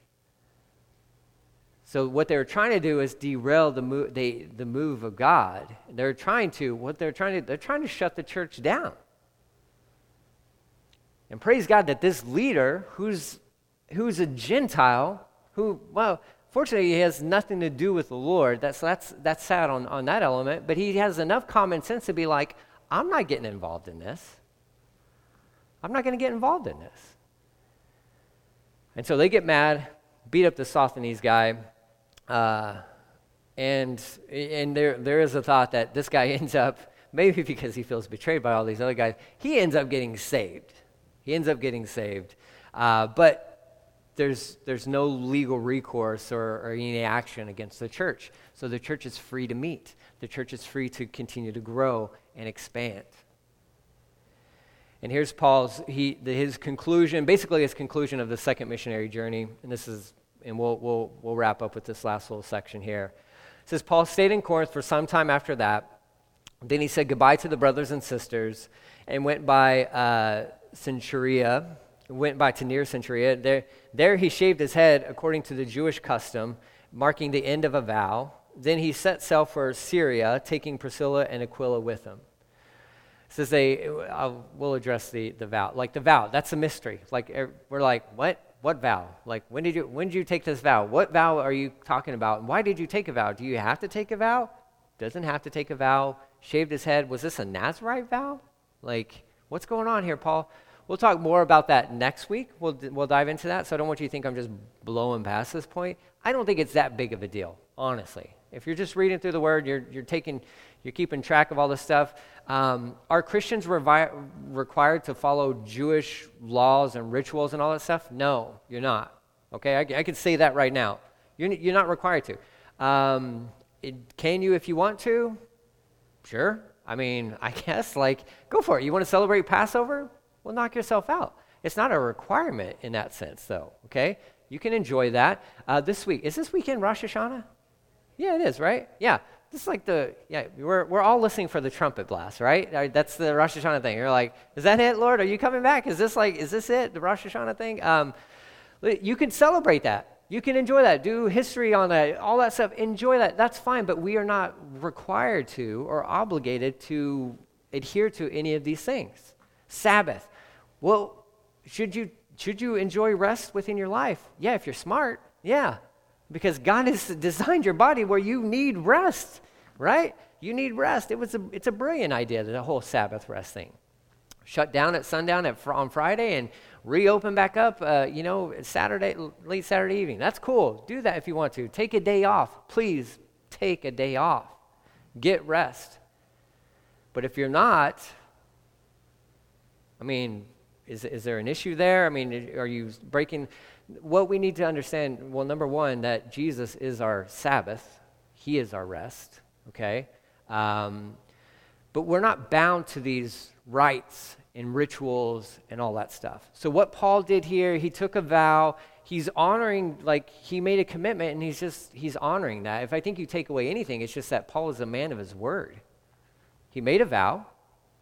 So what they were trying to do is derail the move, they, the move of God. They're trying to, what they're trying to, they're trying to shut the church down. And praise God that this leader, who's, who's a Gentile, who, well, fortunately, he has nothing to do with the Lord. That's, that's, that's sad on, on that element. But he has enough common sense to be like, I'm not getting involved in this. I'm not going to get involved in this. And so they get mad, beat up the Sosthenes guy. Uh, and and there, there is a thought that this guy ends up, maybe because he feels betrayed by all these other guys, he ends up getting saved. He ends up getting saved. Uh, but there's, there's no legal recourse or, or, any action against the church. So the church is free to meet, the church is free to continue to grow and expand. And here's Paul's, he, the, his conclusion, basically his conclusion of the second missionary journey. And this is, and we'll, we'll, we'll wrap up with this last little section here. It says, Paul stayed in Corinth for some time after that. Then he said goodbye to the brothers and sisters and went by uh, Cenchrea, went by to near Cenchrea. There, there he shaved his head according to the Jewish custom, marking the end of a vow. Then he set sail for Syria, taking Priscilla and Aquila with him. It says they, uh, we'll address the, the vow. Like the vow, that's a mystery. Like er, we're like, what? What vow? Like when did you when did you take this vow? What vow are you talking about? Why did you take a vow? Do you have to take a vow? Doesn't have to take a vow. Shaved his head. Was this a Nazarite vow? Like what's going on here, Paul? We'll talk more about that next week. We'll, we'll dive into that. So I don't want you to think I'm just blowing past this point. I don't think it's that big of a deal, honestly. If you're just reading through the word, you're, you're taking, you're keeping track of all this stuff. Um, are Christians revi- required to follow Jewish laws and rituals and all that stuff? No, you're not. Okay, I, I can say that right now. You're, you're not required to. Um, it, can you if you want to? Sure. I mean, I guess, like, go for it. You want to celebrate Passover? Well, knock yourself out. It's not a requirement in that sense, though, okay? You can enjoy that. Uh, this week, is this weekend Rosh Hashanah? Yeah, it is, right? Yeah. This is like the, yeah, we're, we're all listening for the trumpet blast, right? That's the Rosh Hashanah thing. You're like, is that it, Lord? Are you coming back? Is this like, is this it, the Rosh Hashanah thing? Um, you can celebrate that. You can enjoy that. Do history on that, all that stuff. Enjoy that. That's fine, but we are not required to or obligated to adhere to any of these things. Sabbath. Well, should you, should you enjoy rest within your life? Yeah, if you're smart, yeah. Because God has designed your body where you need rest, right? You need rest. It was a, it's a brilliant idea, the whole Sabbath rest thing. Shut down at sundown at, on Friday and reopen back up, uh, you know, Saturday, late Saturday evening. That's cool. Do that if you want to. Take a day off. Please take a day off. Get rest. But if you're not, I mean, is, is there an issue there? I mean, are you breaking? What we need to understand well, number one, that Jesus is our Sabbath, He is our rest, okay? Um, but we're not bound to these rites and rituals and all that stuff. So, what Paul did here, he took a vow. He's honoring, like, he made a commitment and he's just, he's honoring that. If I think you take away anything, it's just that Paul is a man of his word. He made a vow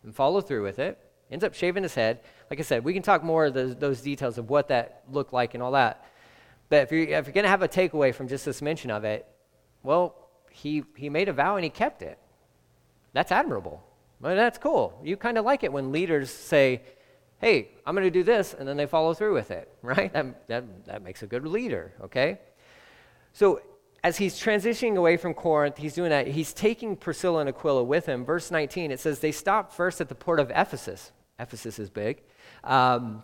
and followed through with it ends up shaving his head. Like I said, we can talk more of those, those details of what that looked like and all that. But if you're, if you're going to have a takeaway from just this mention of it, well, he, he made a vow and he kept it. That's admirable. Well, that's cool. You kind of like it when leaders say, hey, I'm going to do this, and then they follow through with it, right? That, that, that makes a good leader, okay? So as he's transitioning away from Corinth, he's doing that. He's taking Priscilla and Aquila with him. Verse 19, it says, They stopped first at the port of Ephesus. Ephesus is big, um,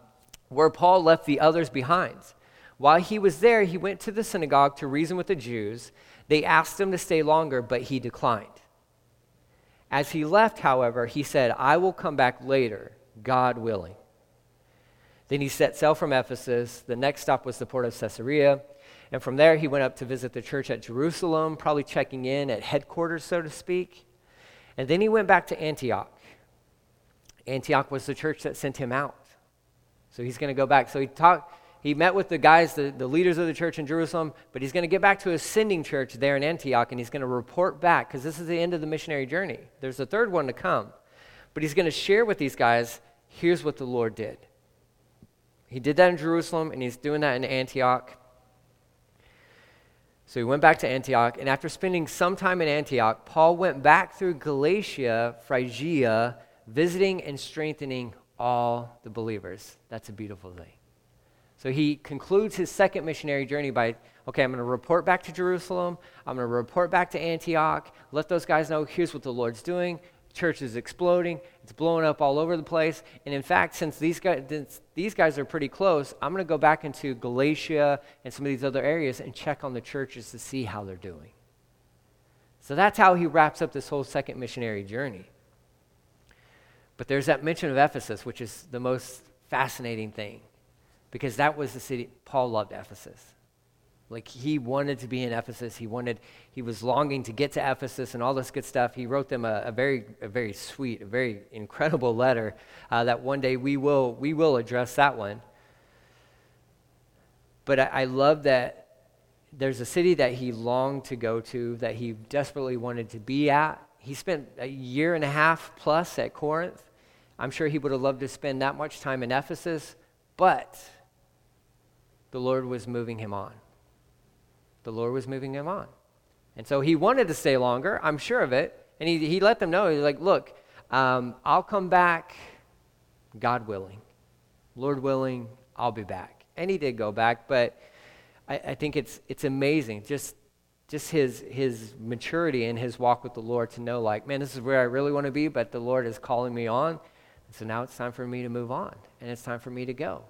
where Paul left the others behind. While he was there, he went to the synagogue to reason with the Jews. They asked him to stay longer, but he declined. As he left, however, he said, I will come back later, God willing. Then he set sail from Ephesus. The next stop was the port of Caesarea. And from there, he went up to visit the church at Jerusalem, probably checking in at headquarters, so to speak. And then he went back to Antioch. Antioch was the church that sent him out. So he's going to go back. So he talked. He met with the guys, the, the leaders of the church in Jerusalem, but he's going to get back to his sending church there in Antioch, and he's going to report back because this is the end of the missionary journey. There's a third one to come. But he's going to share with these guys here's what the Lord did. He did that in Jerusalem, and he's doing that in Antioch. So he went back to Antioch, and after spending some time in Antioch, Paul went back through Galatia, Phrygia, visiting and strengthening all the believers. That's a beautiful thing. So he concludes his second missionary journey by, okay, I'm going to report back to Jerusalem. I'm going to report back to Antioch. Let those guys know here's what the Lord's doing. Church is exploding. It's blowing up all over the place. And in fact, since these guys, these guys are pretty close, I'm going to go back into Galatia and some of these other areas and check on the churches to see how they're doing. So that's how he wraps up this whole second missionary journey. But there's that mention of Ephesus, which is the most fascinating thing, because that was the city. Paul loved Ephesus. Like he wanted to be in Ephesus. He wanted, he was longing to get to Ephesus and all this good stuff. He wrote them a, a very, a very sweet, a very incredible letter uh, that one day we will, we will address that one. But I, I love that there's a city that he longed to go to, that he desperately wanted to be at. He spent a year and a half plus at Corinth. I'm sure he would have loved to spend that much time in Ephesus, but the Lord was moving him on. The Lord was moving him on. And so he wanted to stay longer, I'm sure of it. And he, he let them know, he's like, look, um, I'll come back, God willing. Lord willing, I'll be back. And he did go back, but I, I think it's, it's amazing just, just his, his maturity and his walk with the Lord to know, like, man, this is where I really want to be, but the Lord is calling me on. So now it's time for me to move on, and it's time for me to go.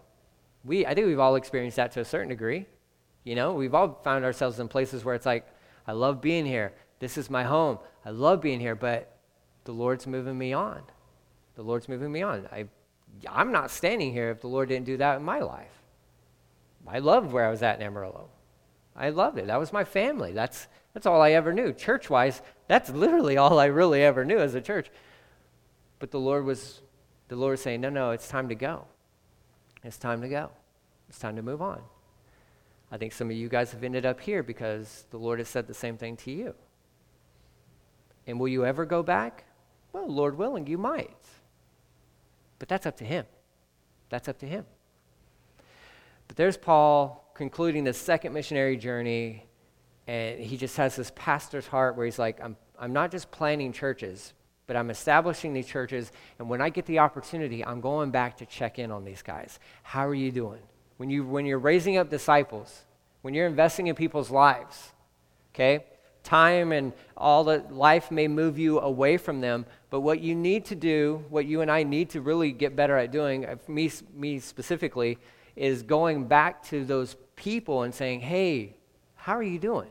We, I think we've all experienced that to a certain degree. You know, we've all found ourselves in places where it's like, I love being here. This is my home. I love being here, but the Lord's moving me on. The Lord's moving me on. I, I'm not standing here if the Lord didn't do that in my life. I loved where I was at in Amarillo. I loved it. That was my family. That's, that's all I ever knew. Church wise, that's literally all I really ever knew as a church. But the Lord was, the Lord was saying, no, no, it's time to go. It's time to go. It's time to move on. I think some of you guys have ended up here because the Lord has said the same thing to you. And will you ever go back? Well, Lord willing, you might. But that's up to Him. That's up to Him. But there's Paul concluding the second missionary journey, and he just has this pastor's heart where he's like, I'm, I'm not just planning churches, but I'm establishing these churches, and when I get the opportunity, I'm going back to check in on these guys. How are you doing? When, you, when you're raising up disciples, when you're investing in people's lives, okay? Time and all the life may move you away from them, but what you need to do, what you and I need to really get better at doing, uh, me, me specifically, is going back to those people and saying, hey, how are you doing?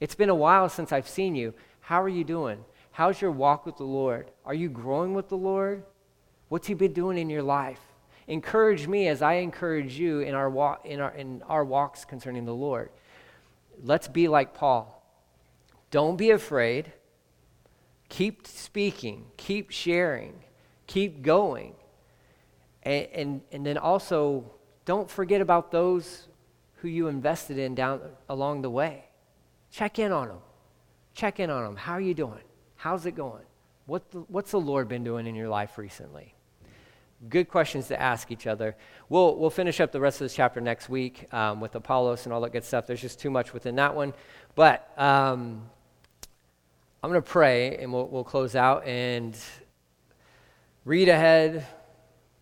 It's been a while since I've seen you. How are you doing? How's your walk with the Lord? Are you growing with the Lord? What's He been doing in your life? Encourage me as I encourage you in our, walk, in our, in our walks concerning the Lord. Let's be like Paul. Don't be afraid. Keep speaking, keep sharing, keep going. And, and, and then also, don't forget about those who you invested in down along the way. Check in on them. Check in on them. How are you doing? How's it going? What the, what's the Lord been doing in your life recently? Good questions to ask each other. We'll, we'll finish up the rest of this chapter next week um, with Apollos and all that good stuff. There's just too much within that one. But um, I'm going to pray and we'll, we'll close out and read ahead,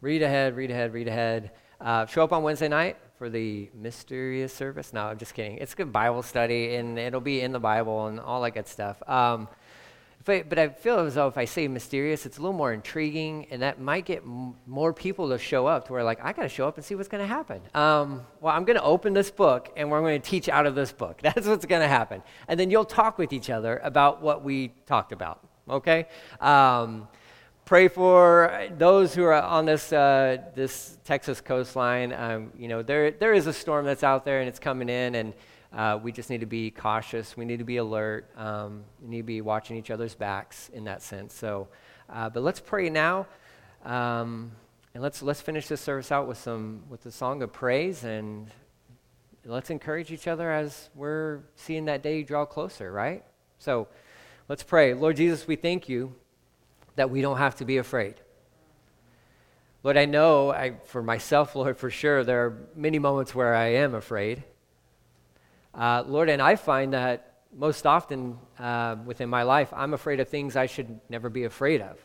read ahead, read ahead, read ahead. Uh, show up on Wednesday night for the mysterious service. No, I'm just kidding. It's a good Bible study, and it'll be in the Bible and all that good stuff. Um, but, but I feel as though if I say mysterious, it's a little more intriguing, and that might get m- more people to show up to where, like, I got to show up and see what's going to happen. Um, well, I'm going to open this book, and we're going to teach out of this book. That's what's going to happen. And then you'll talk with each other about what we talked about, okay? Um, pray for those who are on this, uh, this Texas coastline. Um, you know, there, there is a storm that's out there and it's coming in, and uh, we just need to be cautious. We need to be alert. Um, we need to be watching each other's backs in that sense. So, uh, but let's pray now, um, and let's let's finish this service out with some with a song of praise, and let's encourage each other as we're seeing that day draw closer. Right. So, let's pray. Lord Jesus, we thank you that we don't have to be afraid. Lord, I know I, for myself, Lord, for sure, there are many moments where I am afraid. Uh, Lord, and I find that most often uh, within my life, I'm afraid of things I should never be afraid of.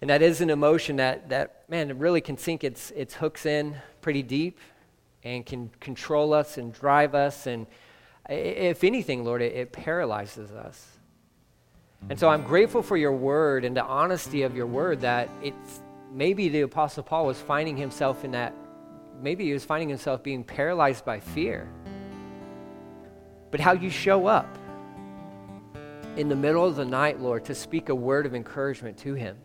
And that is an emotion that, that man, really can sink its, its hooks in pretty deep and can control us and drive us. And if anything, Lord, it, it paralyzes us. And so I'm grateful for your word and the honesty of your word that it's maybe the Apostle Paul was finding himself in that, maybe he was finding himself being paralyzed by fear. But how you show up in the middle of the night, Lord, to speak a word of encouragement to him.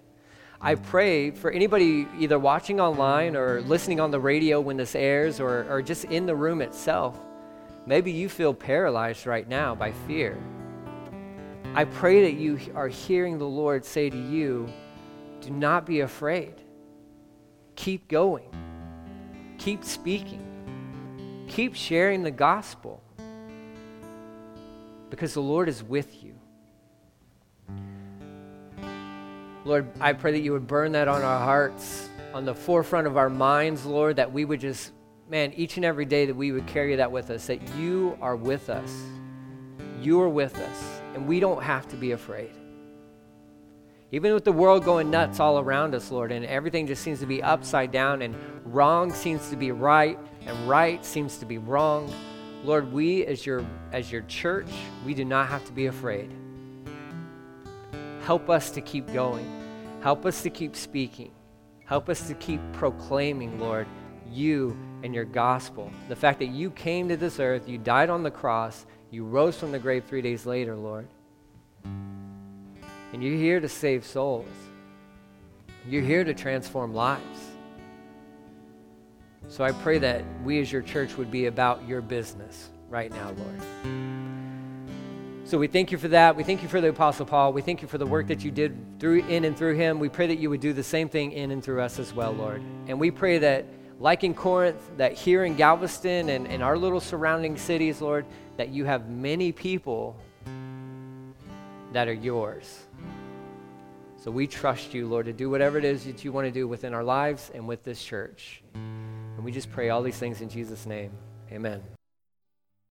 I pray for anybody either watching online or listening on the radio when this airs or, or just in the room itself. Maybe you feel paralyzed right now by fear. I pray that you are hearing the Lord say to you, do not be afraid. Keep going. Keep speaking. Keep sharing the gospel because the Lord is with you. Lord, I pray that you would burn that on our hearts, on the forefront of our minds, Lord, that we would just man, each and every day that we would carry that with us, that you are with us. You are with us, and we don't have to be afraid. Even with the world going nuts all around us, Lord, and everything just seems to be upside down, and wrong seems to be right, and right seems to be wrong. Lord, we as your, as your church, we do not have to be afraid. Help us to keep going. Help us to keep speaking. Help us to keep proclaiming, Lord, you and your gospel. The fact that you came to this earth, you died on the cross, you rose from the grave three days later, Lord. And you're here to save souls. You're here to transform lives. So I pray that we as your church would be about your business right now, Lord. So we thank you for that. We thank you for the Apostle Paul. We thank you for the work that you did through in and through him. We pray that you would do the same thing in and through us as well, Lord. And we pray that, like in Corinth, that here in Galveston and, and our little surrounding cities, Lord, that you have many people that are yours. So we trust you, Lord, to do whatever it is that you want to do within our lives and with this church. And we just pray all these things in Jesus' name. Amen.